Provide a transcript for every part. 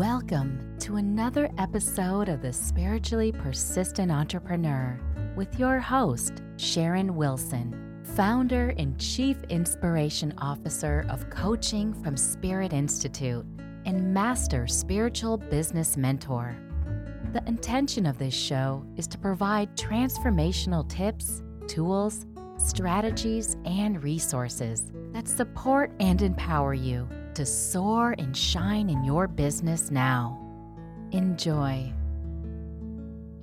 Welcome to another episode of The Spiritually Persistent Entrepreneur with your host, Sharon Wilson, founder and chief inspiration officer of coaching from Spirit Institute and master spiritual business mentor. The intention of this show is to provide transformational tips, tools, strategies, and resources that support and empower you to soar and shine in your business now. Enjoy.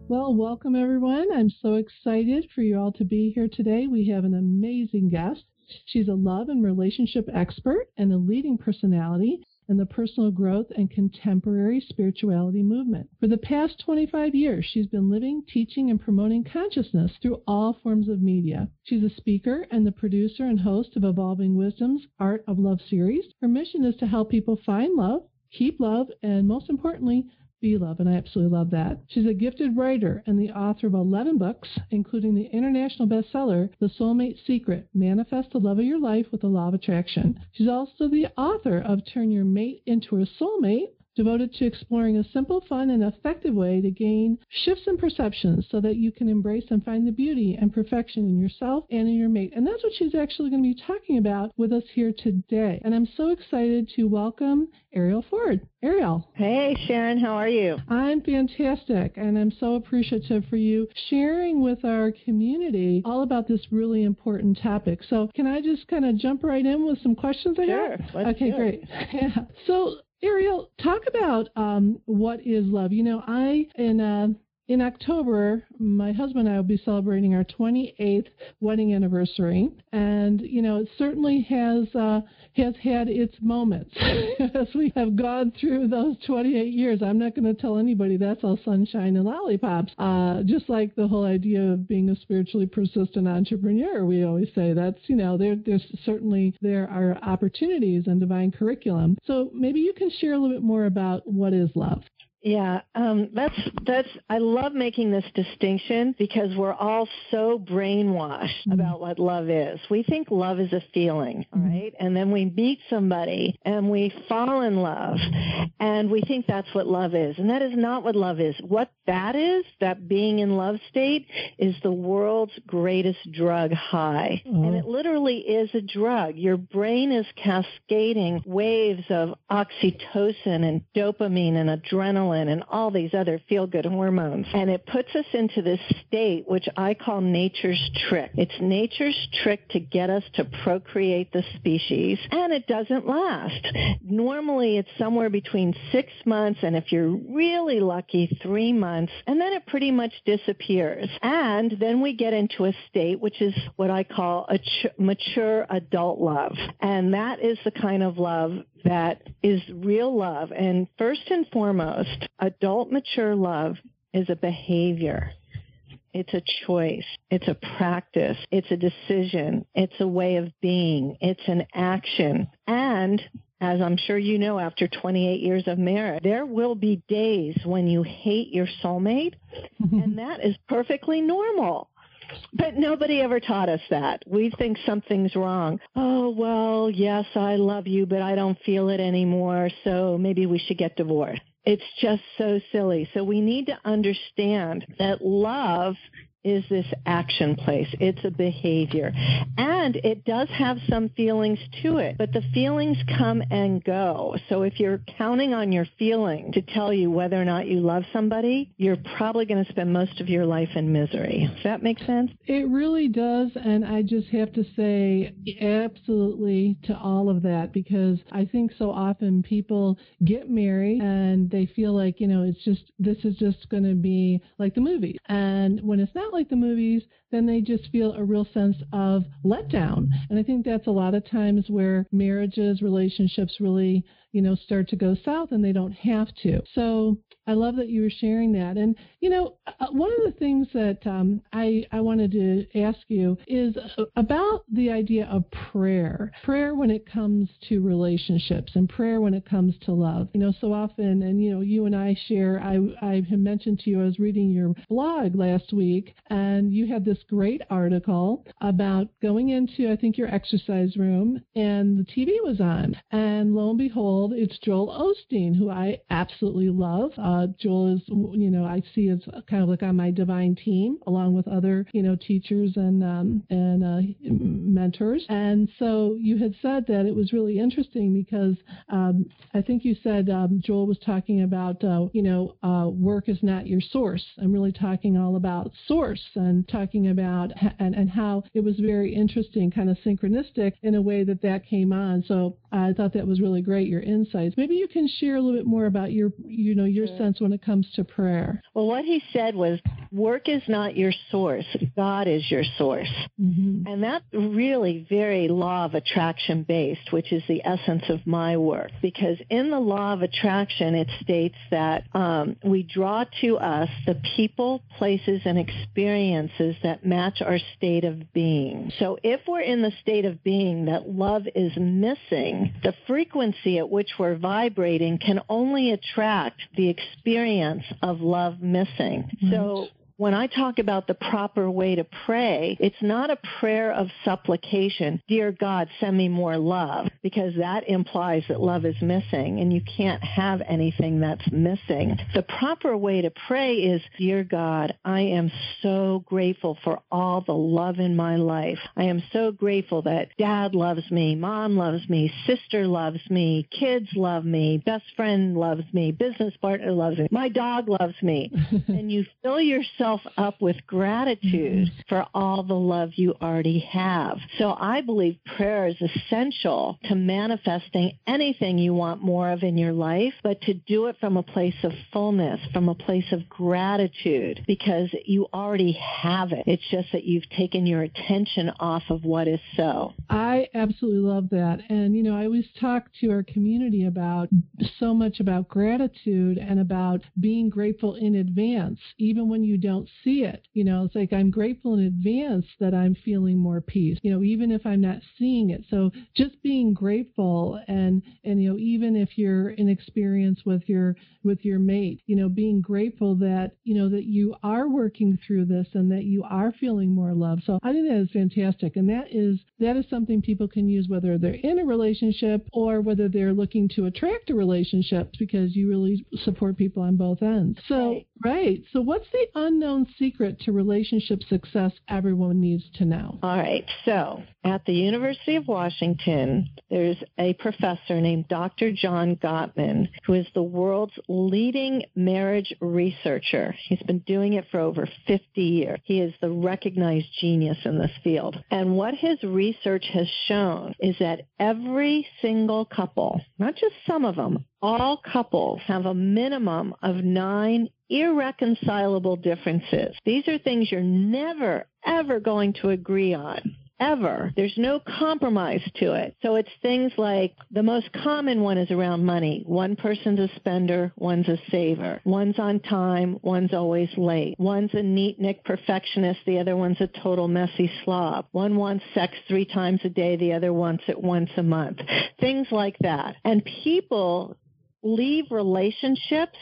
Well, welcome everyone. I'm so excited for you all to be here today. We have an amazing guest. She's a love and relationship expert and a leading personality and the personal growth and contemporary spirituality movement. For the past 25 years, she's been living, teaching, and promoting consciousness through all forms of media. She's a speaker and the producer and host of Evolving Wisdom's Art of Love series. Her mission is to help people find love, keep love, and most importantly, be Love, and I absolutely love that. She's a gifted writer and the author of 11 books, including the international bestseller, The Soulmate Secret Manifest the Love of Your Life with the Law of Attraction. She's also the author of Turn Your Mate into a Soulmate devoted to exploring a simple, fun, and effective way to gain shifts in perceptions so that you can embrace and find the beauty and perfection in yourself and in your mate. And that's what she's actually going to be talking about with us here today. And I'm so excited to welcome Arielle Ford. Arielle. Hey, Sharon, how are you? I'm fantastic, and I'm so appreciative for you sharing with our community all about this really important topic. So, can I just kind of jump right in with some questions I sure. have? Let's okay, great. Yeah. So, Arielle, talk about um, what is love. You know, I in uh, in October, my husband and I will be celebrating our 28th wedding anniversary, and you know, it certainly has uh, has had its moments as we have gone through those 28 years. I'm not going to tell anybody that's all sunshine and lollipops. Uh, just like the whole idea of being a spiritually persistent entrepreneur, we always say that's you know there there's certainly there are opportunities and divine curriculum. So maybe you can share a little bit more about what is love. Yeah, um, that's that's. I love making this distinction because we're all so brainwashed mm-hmm. about what love is. We think love is a feeling, mm-hmm. right? And then we meet somebody and we fall in love, and we think that's what love is, and that is not what love is. What that is, that being in love state, is the world's greatest drug high, mm-hmm. and it literally is a drug. Your brain is cascading waves of oxytocin and dopamine and adrenaline adrenaline and all these other feel good hormones. And it puts us into this state which I call nature's trick. It's nature's trick to get us to procreate the species and it doesn't last. Normally it's somewhere between six months and if you're really lucky, three months and then it pretty much disappears. And then we get into a state which is what I call a ch- mature adult love. And that is the kind of love that is real love. And first and foremost, adult mature love is a behavior. It's a choice. It's a practice. It's a decision. It's a way of being. It's an action. And as I'm sure you know after 28 years of marriage, there will be days when you hate your soulmate, and that is perfectly normal. But nobody ever taught us that. We think something's wrong. Oh, well, yes, I love you, but I don't feel it anymore, so maybe we should get divorced. It's just so silly. So we need to understand that love is this action place. It's a behavior. And it does have some feelings to it, but the feelings come and go. So if you're counting on your feeling to tell you whether or not you love somebody, you're probably going to spend most of your life in misery. Does that make sense? It really does. And I just have to say absolutely to all of that because I think so often people get married and they feel like, you know, it's just, this is just going to be like the movie. And when it's not like the movies, then they just feel a real sense of letdown. And I think that's a lot of times where marriages, relationships really, you know, start to go south and they don't have to. So I love that you were sharing that. And, you know, uh, one of the things that um, I, I wanted to ask you is about the idea of prayer. Prayer when it comes to relationships and prayer when it comes to love. You know, so often, and, you know, you and I share, I, I mentioned to you, I was reading your blog last week, and you had this great article about going into, I think, your exercise room, and the TV was on. And lo and behold, It's Joel Osteen, who I absolutely love. Uh, Joel is, you know, I see as kind of like on my divine team, along with other, you know, teachers and um, and uh, mentors. And so you had said that it was really interesting because um, I think you said um, Joel was talking about, uh, you know, uh, work is not your source. I'm really talking all about source and talking about and, and how it was very interesting, kind of synchronistic in a way that that came on. So I thought that was really great, your insights. Maybe you can share a little bit more about your, you know, your sure. sense when it comes to prayer. Well, what he said was work is not your source. God is your source. Mm-hmm. And that's really very law of attraction based, which is the essence of my work. Because in the law of attraction, it states that um, we draw to us the people, places, and experiences that match our state of being. So if we're in the state of being that love is missing, the frequency at which we're vibrating can only attract the experience of love missing. Right. So when I talk about the proper way to pray, it's not a prayer of supplication, dear God, send me more love, because that implies that love is missing and you can't have anything that's missing. The proper way to pray is, dear God, I am so grateful for all the love in my life. I am so grateful that dad loves me, mom loves me, sister loves me, kids love me, best friend loves me, business partner loves me, my dog loves me. and you fill yourself yourself up with gratitude mm-hmm. for all the love you already have. So I believe prayer is essential to manifesting anything you want more of in your life, but to do it from a place of fullness, from a place of gratitude, because you already have it. It's just that you've taken your attention off of what is so. I absolutely love that. And, you know, I always talk to our community about so much about gratitude and about being grateful in advance, even when you don't don't see it. You know, it's like I'm grateful in advance that I'm feeling more peace, you know, even if I'm not seeing it. So just being grateful and, and, you know, even if you're in experience with your, with your mate, you know, being grateful that, you know, that you are working through this and that you are feeling more love. So I think that is fantastic. And that is, that is something people can use whether they're in a relationship or whether they're looking to attract a relationship because you really support people on both ends. So, right. right. So what's the unknown secret to relationship success everyone needs to know? All right. So, at the University of Washington, there's a professor named Dr. John Gottman, who is the world's leading marriage researcher. He's been doing it for over 50 years. He is the recognized genius in this field. And what his research has shown is that every single couple, not just some of them, all couples have a minimum of nine irreconcilable differences. These are things you're never, ever going to agree on. Ever. There's no compromise to it. So it's things like the most common one is around money. One person's a spender, one's a saver. One's on time, one's always late. One's a neat nick perfectionist, the other one's a total messy slob. One wants sex three times a day, the other wants it once a month. Things like that. And people leave relationships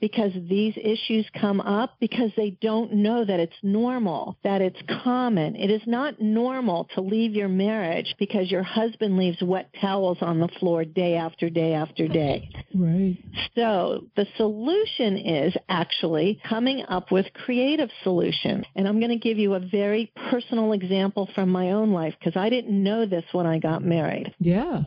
because these issues come up because they don't know that it's normal, that it's common. It is not normal to leave your marriage because your husband leaves wet towels on the floor day after day after day. Right. So the solution is actually coming up with creative solutions. And I'm going to give you a very personal example from my own life because I didn't know this when I got married. Yeah.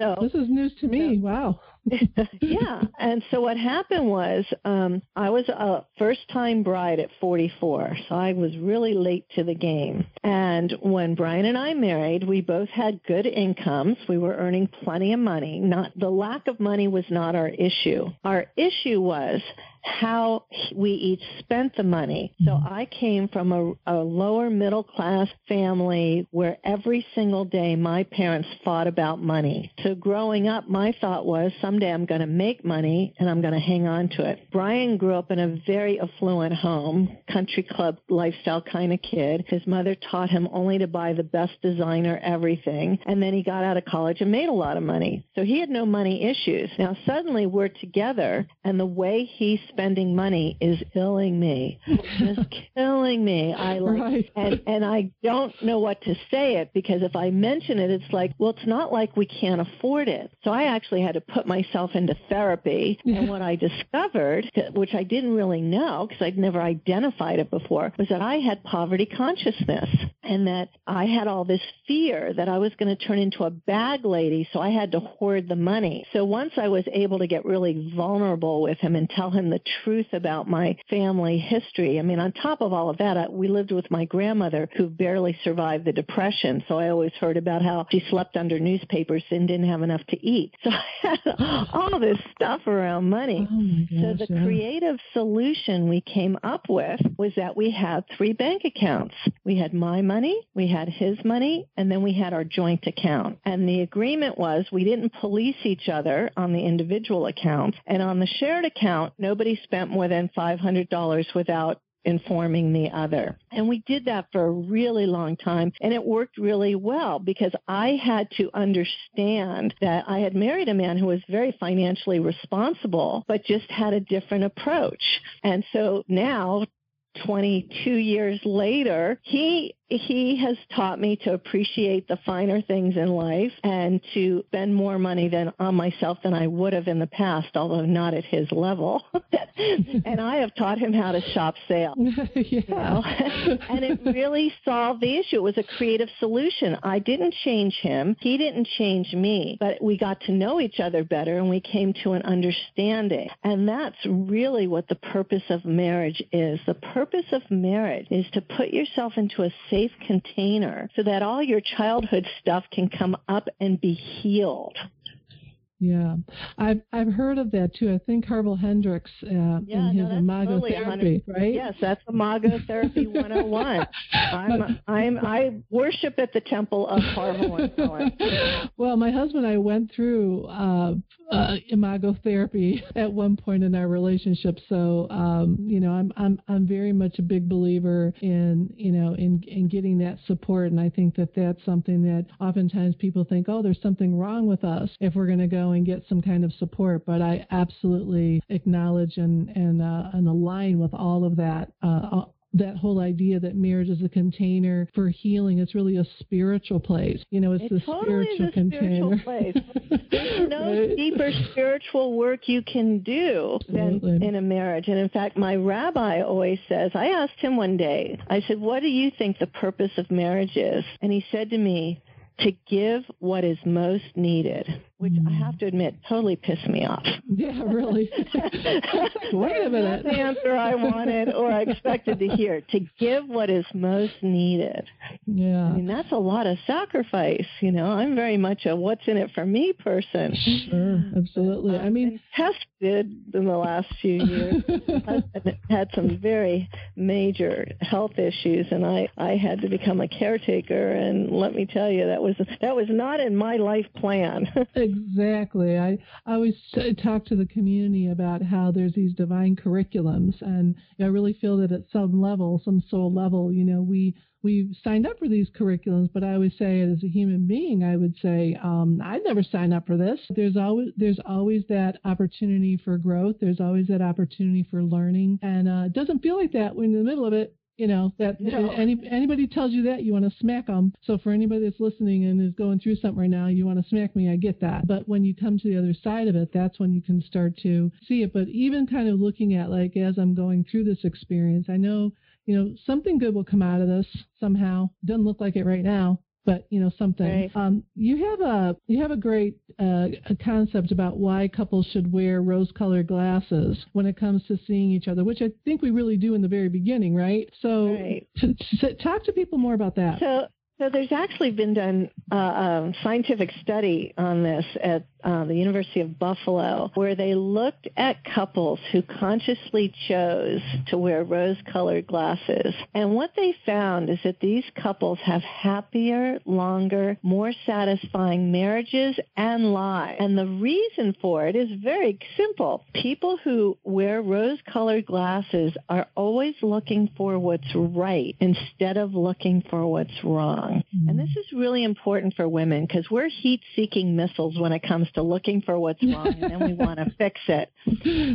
So this is news to me. So, wow. yeah. And so what happened was um, I was a first time bride at 44. So I was really late to the game. And when Brian and I married, we both had good incomes. We were earning plenty of money. Not the lack of money was not our issue. Our issue was how we each spent the money. So mm-hmm. I came from a, a, lower middle class family where every single day my parents fought about money. So growing up, my thought was someday I'm going to make money and I'm going to hang on to it. Brian grew up in a very affluent home, country club lifestyle kind of kid. His mother taught him only to buy the best designer everything. And then he got out of college and made a lot of money. So he had no money issues. Now suddenly we're together and the way he spending money is killing me, just killing me. I like, right. and and I don't know what to say it because if I mention it, it's like, well, it's not like we can't afford it. So I actually had to put myself into therapy, and what I discovered, which I didn't really know because I'd never identified it before, was that I had poverty consciousness and that I had all this fear that I was going to turn into a bag lady, so I had to hoard the money. So once I was able to get really vulnerable with him and tell him the truth about my family history, I mean, on top of all of that, I, we lived with my grandmother who barely survived the depression. So I always heard about how she slept under newspapers and didn't have enough to eat. So I had all this stuff around money. Oh gosh, so the yeah. creative solution we came up with was that we had three bank accounts. We had my money, we had his money, and then we had our joint account. And the agreement was we didn't police each other on the individual account. And on the shared account, nobody spent more than $500 without informing the other. And we did that for a really long time and it worked really well because I had to understand that I had married a man who was very financially responsible but just had a different approach. And so now 22 years later, he he has taught me to appreciate the finer things in life and to spend more money than on myself than I would have in the past, although not at his level. and I have taught him how to shop sale. yeah. And it really solved the issue. It was a creative solution. I didn't change him. He didn't change me, but we got to know each other better and we came to an understanding. And that's really what the purpose of marriage is. The purpose of marriage is to put yourself into a safe container so that all your childhood stuff can come up and be healed. Yeah, I've I've heard of that too. I think Harville Hendrix uh, yeah, in his no, Imago totally therapy, right? Yes, that's Imago therapy 101. I'm I'm I worship at the temple of Harville and Well, my husband and I went through uh, uh, Imago therapy at one point in our relationship, so um, you know I'm I'm I'm very much a big believer in you know in in getting that support, and I think that that's something that oftentimes people think, oh, there's something wrong with us if we're going to go and get some kind of support. But I absolutely acknowledge and and uh, and align with all of that. Uh, that whole idea that marriage is a container for healing. It's really a spiritual place. You know, it's it the totally spiritual container. Spiritual place. There's no Right? deeper spiritual work you can do than Absolutely. in a marriage. And in fact, my rabbi always says, I asked him one day, I said, what do you think the purpose of marriage is? And he said to me, to give what is most needed, which I Mm. have to admit totally pissed me off. Yeah, really. Wait a minute. The answer I wanted or I expected to hear. To give what is most needed. Yeah. I mean, that's a lot of sacrifice. You know, I'm very much a what's in it for me person. Sure, absolutely. I mean, tested in the last few years. Husband had some very major health issues, and I I had to become a caretaker. And let me tell you, that was that was not in my life plan. Exactly. I, I always talk to the community about how there's these divine curriculums, and I really feel that at some level, some soul level, you know, we we signed up for these curriculums. But I always say, as a human being, I would say um, I'd never sign up for this. There's always there's always that opportunity for growth. There's always that opportunity for learning, and uh, it doesn't feel like that when you're in the middle of it. You know that No. any anybody tells you that you want to smack them. So for anybody that's listening and is going through something right now, you want to smack me. I get that. But when you come to the other side of it, that's when you can start to see it. But even kind of looking at like as I'm going through this experience, I know you know something good will come out of this somehow. Doesn't look like it right now. But you know something. Right. Um, you have a you have a great uh, a concept about why couples should wear rose-colored glasses when it comes to seeing each other, which I think we really do in the very beginning, right? So Right. t- t- talk to people more about that. So, so there's actually been done uh, a scientific study on this at uh, the University of Buffalo, where they looked at couples who consciously chose to wear rose-colored glasses, and what they found is that these couples have happier, longer, more satisfying marriages and lives. And the reason for it is very simple. People who wear rose-colored glasses are always looking for what's right instead of looking for what's wrong. And this is really important for women because we're heat-seeking missiles when it comes to looking for what's wrong and then we want to fix it.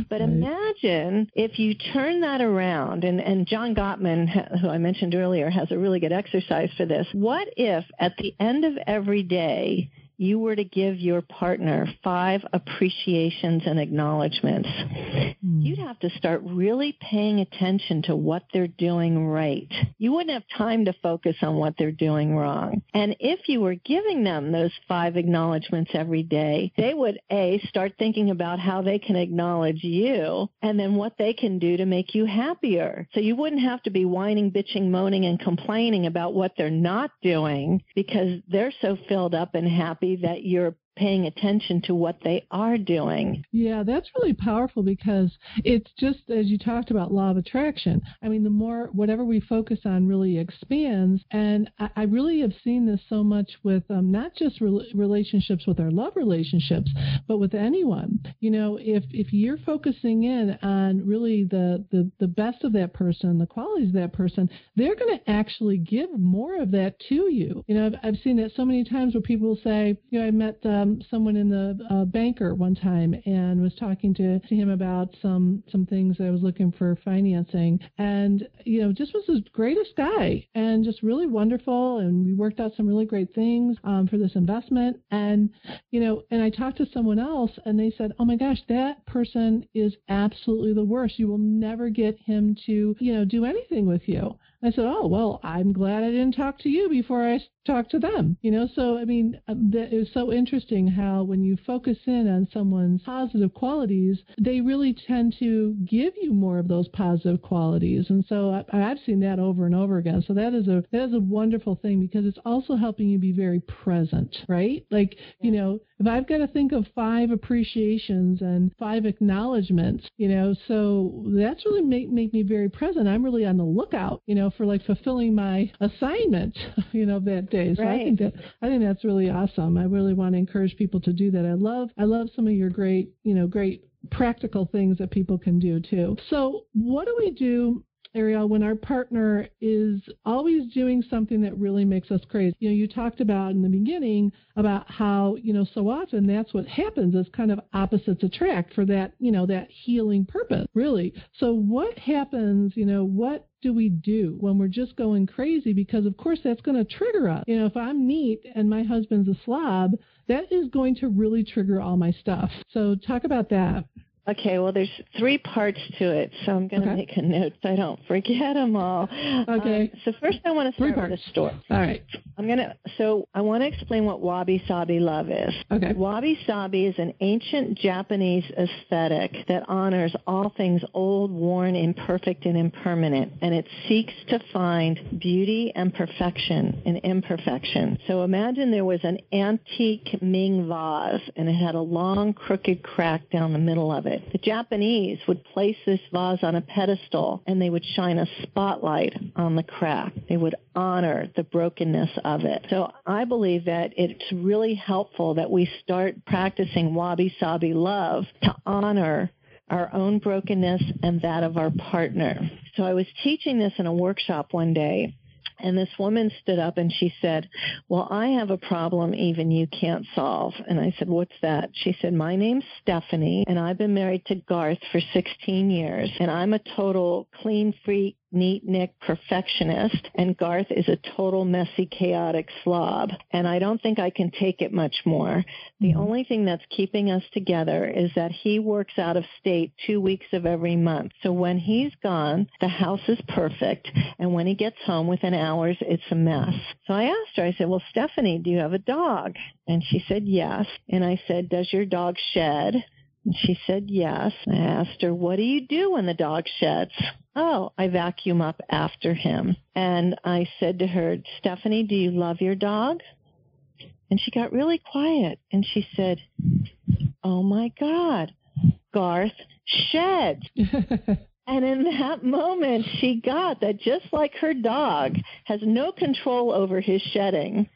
But imagine if you turn that around, and, and John Gottman, who I mentioned earlier, has a really good exercise for this. What if at the end of every day, you were to give your partner five appreciations and acknowledgments, mm. you'd have to start really paying attention to what they're doing right. You wouldn't have time to focus on what they're doing wrong. And if you were giving them those five acknowledgments every day, they would A, start thinking about how they can acknowledge you and then what they can do to make you happier. So you wouldn't have to be whining, bitching, moaning, and complaining about what they're not doing because they're so filled up and happy that you're paying attention to what they are doing. Yeah, that's really powerful because it's just as you talked about law of attraction. I mean, the more whatever we focus on really expands. And I, I really have seen this so much with um, not just re- relationships with our love relationships, but with anyone. You know, if if you're focusing in on really the the, the best of that person, the qualities of that person, they're going to actually give more of that to you. You know, I've, I've seen that so many times where people say, you know, I met uh, um, someone in the uh, banker one time and was talking to, to him about some some things I was looking for financing, and you know just was the greatest guy and just really wonderful, and we worked out some really great things um, for this investment, and you know, and I talked to someone else and they said, oh my gosh, that person is absolutely the worst. You will never get him to you know do anything with you. I said, oh well, I'm glad I didn't talk to you before I talked to them. You know, so I mean, um, that is so interesting how when you focus in on someone's positive qualities, they really tend to give you more of those positive qualities. And so I, have seen that over and over again. So that is a that is a wonderful thing because it's also helping you be very present, right? Like, yeah. you know, if I've got to think of five appreciations and five acknowledgments, you know, so that's really make make me very present. I'm really on the lookout, you know, for like fulfilling my assignment, you know, that day. So right. I think that I think that's really awesome. I really want to encourage people to do that. I love I love some of your great, you know, great practical things that people can do too. So what do we do Arielle, when our partner is always doing something that really makes us crazy. You know, you talked about in the beginning about how, you know, so often that's what happens is kind of opposites attract for that, you know, that healing purpose, really. So what happens, you know, what do we do when we're just going crazy? Because of course that's going to trigger us. You know, if I'm neat and my husband's a slob, that is going to really trigger all my stuff. So talk about that. Okay, well, there's three parts to it, so I'm going to okay. make a note so I don't forget them all. Okay. Um, so first, I want to start with the story. All right. I'm going to. So I want to explain what wabi sabi love is. Okay. Wabi sabi is an ancient Japanese aesthetic that honors all things old, worn, imperfect, and impermanent, and it seeks to find beauty and perfection in imperfection. So imagine there was an antique Ming vase, and it had a long, crooked crack down the middle of it it. The Japanese would place this vase on a pedestal and they would shine a spotlight on the crack. They would honor the brokenness of it. So I believe that it's really helpful that we start practicing wabi sabi love to honor our own brokenness and that of our partner. So I was teaching this in a workshop one day and this woman stood up and she said, Well, I have a problem even you can't solve. And I said, What's that? She said, My name's Stephanie and I've been married to Garth for 16 years and I'm a total clean freak neat Nick perfectionist, and Garth is a total messy, chaotic slob. And I don't think I can take it much more. The mm-hmm. only thing that's keeping us together is that he works out of state two weeks of every month. So when he's gone, the house is perfect, and when he gets home within hours, it's a mess. So I asked her, I said, Well, Stephanie, do you have a dog? And she said, Yes. And I said, Does your dog shed? And she said yes. I asked her, what do you do when the dog sheds? Oh, I vacuum up after him. And I said to her, Stephanie, do you love your dog? And she got really quiet and she said, Oh my God, Garth sheds. and in that moment, she got that just like her dog has no control over his shedding,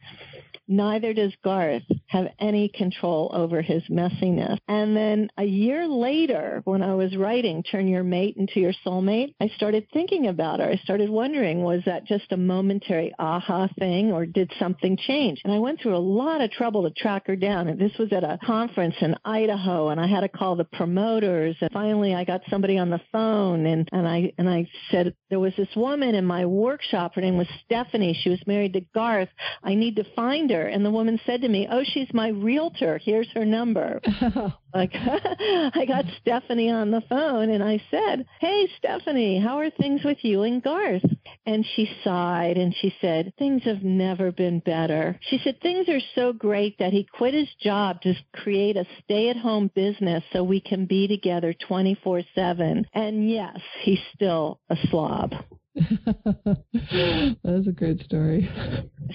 neither does Garth have any control over his messiness. And then a year later, when I was writing Turn Your Mate into Your Soulmate, I started thinking about her. I started wondering, was that just a momentary aha thing or did something change? And I went through a lot of trouble to track her down. And this was at a conference in Idaho and I had to call the promoters. And finally I got somebody on the phone and, and I, and I said, there was this woman in my workshop. Her name was Stephanie. She was married to Garth. I need to find her. And the woman said to me, oh, she's my realtor. Here's her number. like I got Stephanie on the phone and I said, Hey Stephanie, how are things with you and Garth? And she sighed and she said, Things have never been better. She said, Things are so great that he quit his job to create a stay at home business so we can be together 24 7. And yes, he's still a slob. that's a great story.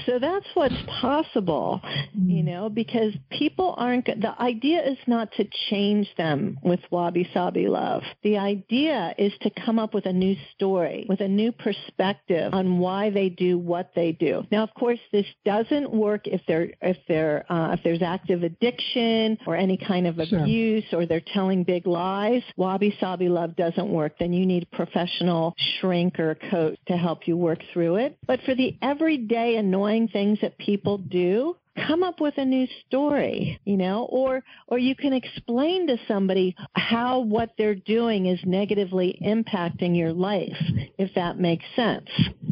So that's what's possible, you mm. know, because people aren't, the idea is not to change them with wabi sabi love. The idea is to come up with a new story, with a new perspective on why they do what they do. Now, of course, this doesn't work if they're, if they're, uh, if there's active addiction or any kind of sure. abuse or they're telling big lies. Wabi sabi love doesn't work. Then you need a professional shrink or coach to help you work through it. But for the everyday annoying things that people do, come up with a new story, you know, or or you can explain to somebody how what they're doing is negatively impacting your life, if that makes sense.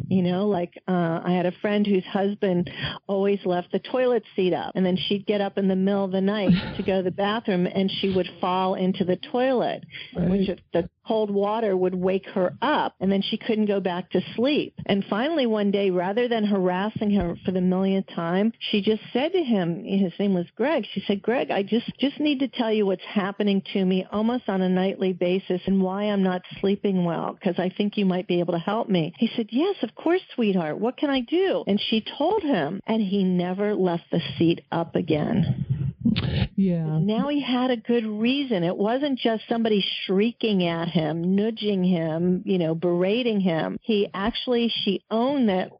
You know, like uh, I had a friend whose husband always left the toilet seat up, and then she'd get up in the middle of the night to go to the bathroom, and she would fall into the toilet, right. which the cold water would wake her up, and then she couldn't go back to sleep. And finally, one day, rather than harassing her for the millionth time, she just said to him, his name was Greg. She said, "Greg, I just just need to tell you what's happening to me almost on a nightly basis, and why I'm not sleeping well, because I think you might be able to help me." He said, "Yes, of course, sweetheart. What can I do? And she told him, and he never left the seat up again. Yeah. Now he had a good reason. It wasn't just somebody shrieking at him, nudging him, you know, berating him. He actually, she owned that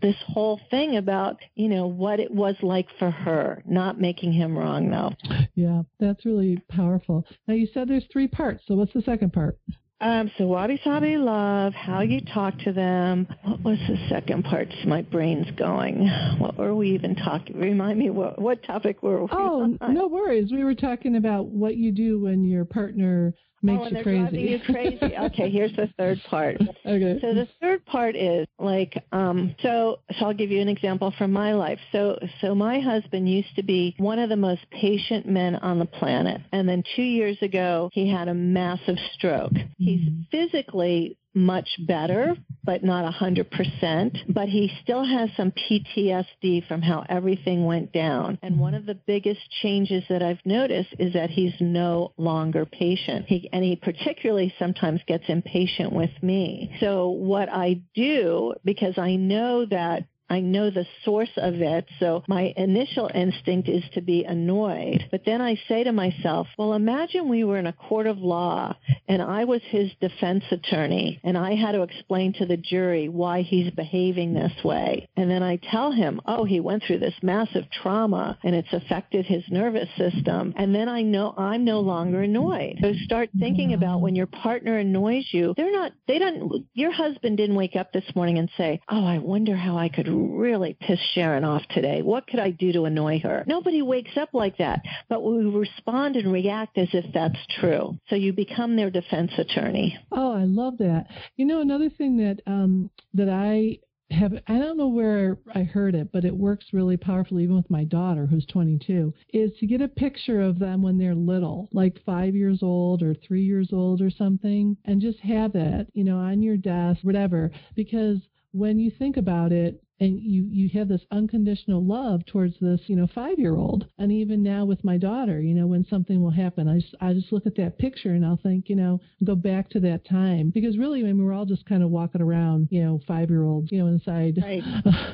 this whole thing about, you know, what it was like for her, not making him wrong though. Yeah, that's really powerful. Now you said there's three parts. So what's the second part? Um, so wabi sabi love, how you talk to them. What was the second part? My brain's going. What were we even talking? Remind me what what topic were we? Oh, on? no worries. We were talking about what you do when your partner makes oh, you crazy. you crazy. okay, here's the third part. okay. So the third part is like um so so I'll give you an example from my life. So so my husband used to be one of the most patient men on the planet. And then 2 years ago he had a massive stroke. He's mm-hmm. physically much better, but not a 100%. But he still has some PTSD from how everything went down. And one of the biggest changes that I've noticed is that he's no longer patient. He, and he particularly sometimes gets impatient with me. So what I do, because I know that I know the source of it, so my initial instinct is to be annoyed. But then I say to myself, well, imagine we were in a court of law and I was his defense attorney and I had to explain to the jury why he's behaving this way. And then I tell him, oh, he went through this massive trauma and it's affected his nervous system. And then I know I'm no longer annoyed. So start thinking about when your partner annoys you, they're not, they don't, your husband didn't wake up this morning and say, oh, I wonder how I could really piss Sharon off today. What could I do to annoy her? Nobody wakes up like that, but we respond and react as if that's true. So you become their defense attorney. Oh, I love that. You know, another thing that um, that I have I don't know where I heard it, but it works really powerfully even with my daughter who's 22 is to get a picture of them when they're little, like 5 years old or 3 years old or something and just have it, you know, on your desk, whatever, because when you think about it, and you you have this unconditional love towards this you know five year old and even now with my daughter you know when something will happen i just i just look at that picture and i'll think you know go back to that time. Because really I mean, we're all just kind of walking around you know five year olds you know inside. Right.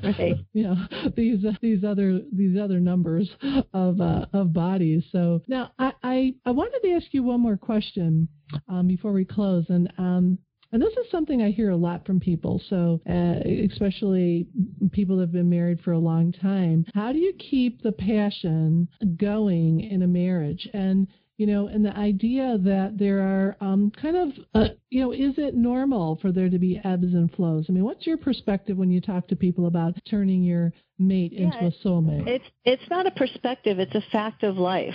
right. you know these uh, these other these other numbers of uh, of bodies. So now i i, I wanted to ask you one more question um, before we close. And um And this is something I hear a lot from people. So, uh, especially people that have been married for a long time. How do you keep the passion going in a marriage? And you know, and the idea that there are um, kind of, uh, you know, is it normal for there to be ebbs and flows? I mean, what's your perspective when you talk to people about turning your mate yeah, into a soulmate? It's it's not a perspective; it's a fact of life.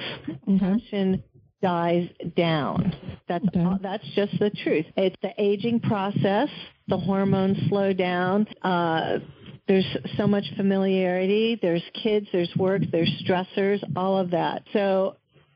Okay. Passion dies down. That's okay. all, that's just the truth. It's the aging process. The hormones slow down. Uh, there's so much familiarity. There's kids. There's work. There's stressors. All of that. So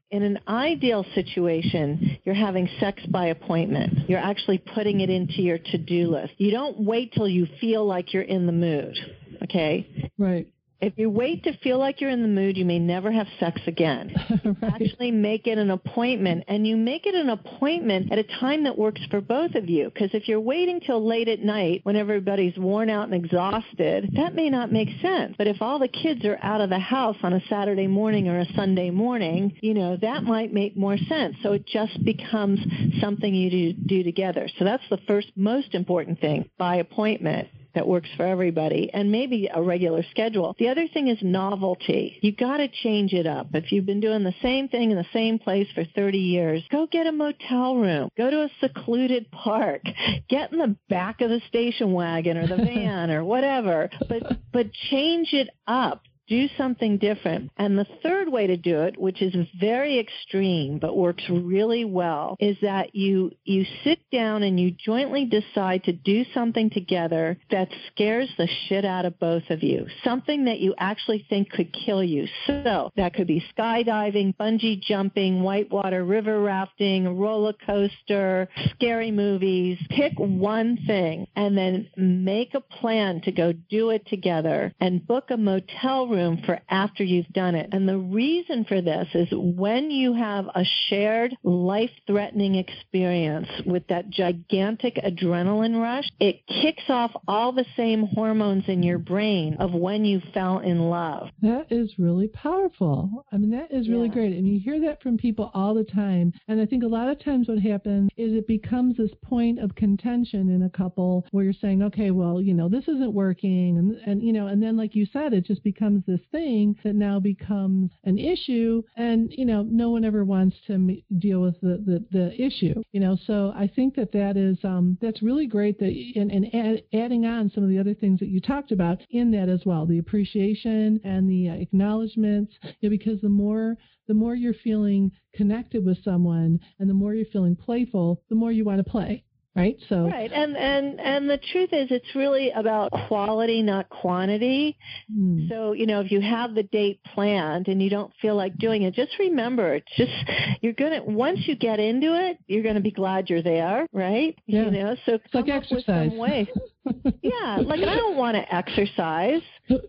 in an ideal situation, you're having sex by appointment. You're actually putting it into your to-do list. You don't wait till you feel like you're in the mood. Okay? Right. If you wait to feel like you're in the mood, you may never have sex again. right. Actually make it an appointment and you make it an appointment at a time that works for both of you. Because if you're waiting till late at night when everybody's worn out and exhausted, that may not make sense. But if all the kids are out of the house on a Saturday morning or a Sunday morning, you know, that might make more sense. So it just becomes something you do, do together. So that's the first most important thing by appointment that works for everybody and maybe a regular schedule. The other thing is novelty. You got to change it up. If you've been doing the same thing in the same place for 30 years, go get a motel room. Go to a secluded park. Get in the back of the station wagon or the van or whatever, but but change it up do something different. And the third way to do it, which is very extreme but works really well, is that you you sit down and you jointly decide to do something together that scares the shit out of both of you. Something that you actually think could kill you. So that could be skydiving, bungee jumping, whitewater river rafting, roller coaster, scary movies. Pick one thing and then make a plan to go do it together and book a motel room room for after you've done it. And the reason for this is when you have a shared life-threatening experience with that gigantic adrenaline rush, it kicks off all the same hormones in your brain of when you fell in love. That is really powerful. I mean, that is really yeah. great. And you hear that from people all the time. And I think a lot of times what happens is it becomes this point of contention in a couple where you're saying, okay, well, you know, this isn't working. And, and you know, and then like you said, it just becomes this thing that now becomes an issue and you know no one ever wants to deal with the, the, the issue you know? So i think that that is um, that's really great that and, and add, adding on some of the other things that you talked about in that as well the appreciation and the acknowledgments you know, because the more the more you're feeling connected with someone and the more you're feeling playful the more you want to play right? So right, and and and the truth is, it's really about quality, not quantity. Mm. So you know, if you have the date planned and you don't feel like doing it, just remember, it's just you're gonna once you get into it, you're gonna be glad you're there, right? Yeah. You know, so it's like exercise. yeah, like I don't want to exercise,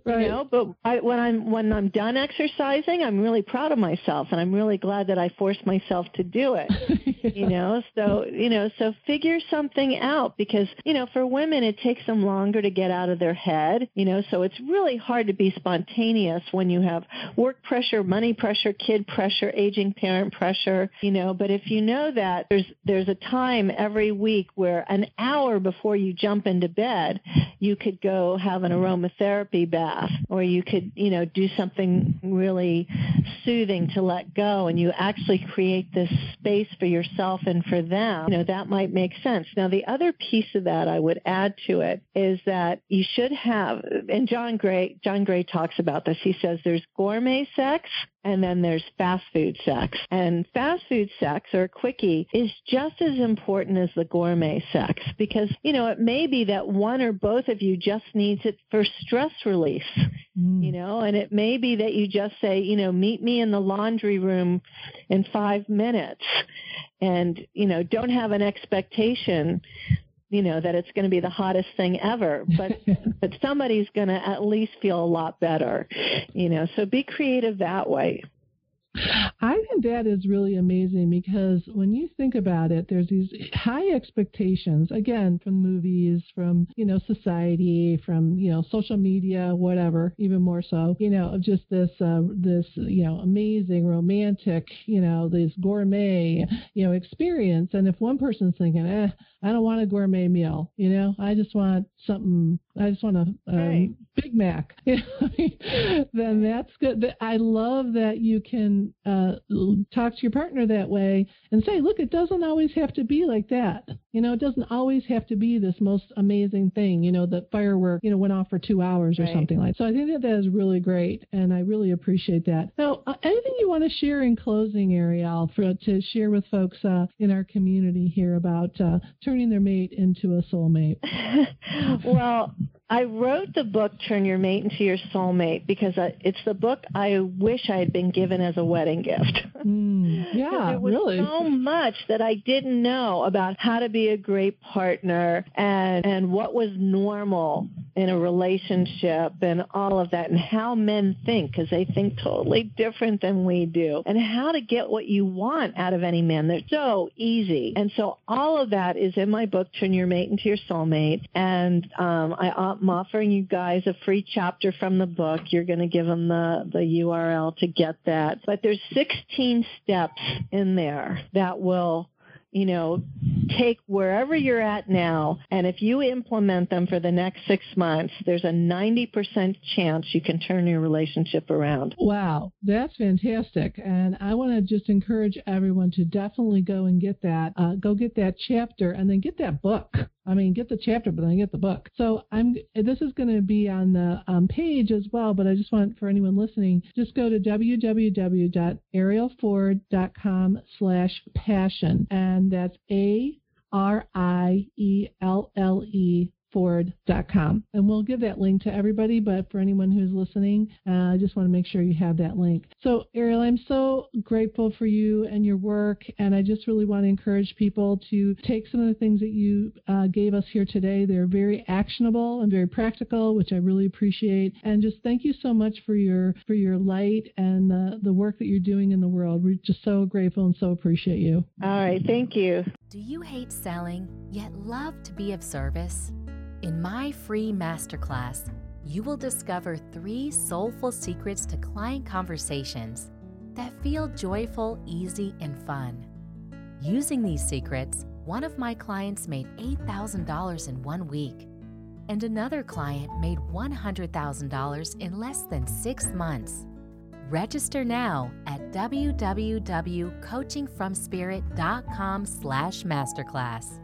right. you know, but I, when I'm when I'm done exercising, I'm really proud of myself, and I'm really glad that I forced myself to do it. yeah. You know, so you know, so figure something out because you know, for women it takes them longer to get out of their head. You know, so it's really hard to be spontaneous when you have work pressure, money pressure, kid pressure, aging parent pressure. You know, but if you know that there's there's a time every week where an hour before you jump into bed bed, you could go have an aromatherapy bath or you could, you know, do something really soothing to let go and you actually create this space for yourself and for them. You know, that might make sense. Now the other piece of that I would add to it is that you should have and John Gray John Gray talks about this. He says there's gourmet sex and then there's fast food sex. And fast food sex or quickie is just as important as the gourmet sex because, you know, it may be that one or both of you just needs it for stress release, mm. you know, and it may be that you just say, you know, meet me in the laundry room in five minutes and, you know, don't have an expectation you know that it's going to be the hottest thing ever but but somebody's going to at least feel a lot better you know? So be creative that way I think that is really amazing because when you think about it, there's these high expectations, again, from movies, from, you know, society, from, you know, social media, whatever, even more so, you know, of just this, uh, this, you know, amazing, romantic, you know, this gourmet, you know, experience. And if one person's thinking, eh, I don't want a gourmet meal, you know, I just want something, I just want a, a Right. Big Mac, then that's good. I love that you can uh, talk to your partner that way and say, look, it doesn't always have to be like that. You know, it doesn't always have to be this most amazing thing, you know, that firework, you know, went off for two hours or Right. something like that. So I think that that is really great, and I really appreciate that. Now, uh, anything you want to share in closing, Arielle, for to share with folks uh, in our community here about uh, turning their mate into a soulmate? well, I wrote the book Turn Your Mate into Your Soulmate because it's the book I wish I had been given as a wedding gift. Mm, yeah, there was really. so much that I didn't know about how to be a great partner and and what was normal in a relationship and all of that and how men think because they think totally different than we do and how to get what you want out of any man. They're so easy. And so all of that is in my book Turn Your Mate into Your Soulmate and um, I, I'm offering you guys a free chapter from the book. You're going to give them the the URL to get that. But there's 16 steps in there that will you know, take wherever you're at now, and if you implement them for the next six months, there's a 90% chance you can turn your relationship around. Wow, that's fantastic. And I want to just encourage everyone to definitely go and get that, uh, go get that chapter and then get that book. I mean, get the chapter, but then get the book. So I'm, this is going to be on the um, page as well, but I just want for anyone listening, just go to www.arielleford.com slash passion. And that's A R I E L L E ford.com. And we'll give that link to everybody, but for anyone who's listening, uh, I just want to make sure you have that link. So, Arielle, I'm so grateful for you and your work, and I just really want to encourage people to take some of the things that you uh, gave us here today. They're very actionable and very practical, which I really appreciate. And just thank you so much for your for your light and the, the work that you're doing in the world. We're just so grateful and so appreciate you. All right, thank you. Do you hate selling yet love to be of service? In my free masterclass, you will discover three soulful secrets to client conversations that feel joyful, easy, and fun. Using these secrets, one of my clients made $8,000 in one week, and another client made $100,000 in less than six months. Register now at www.coachingfromspirit.com slash masterclass.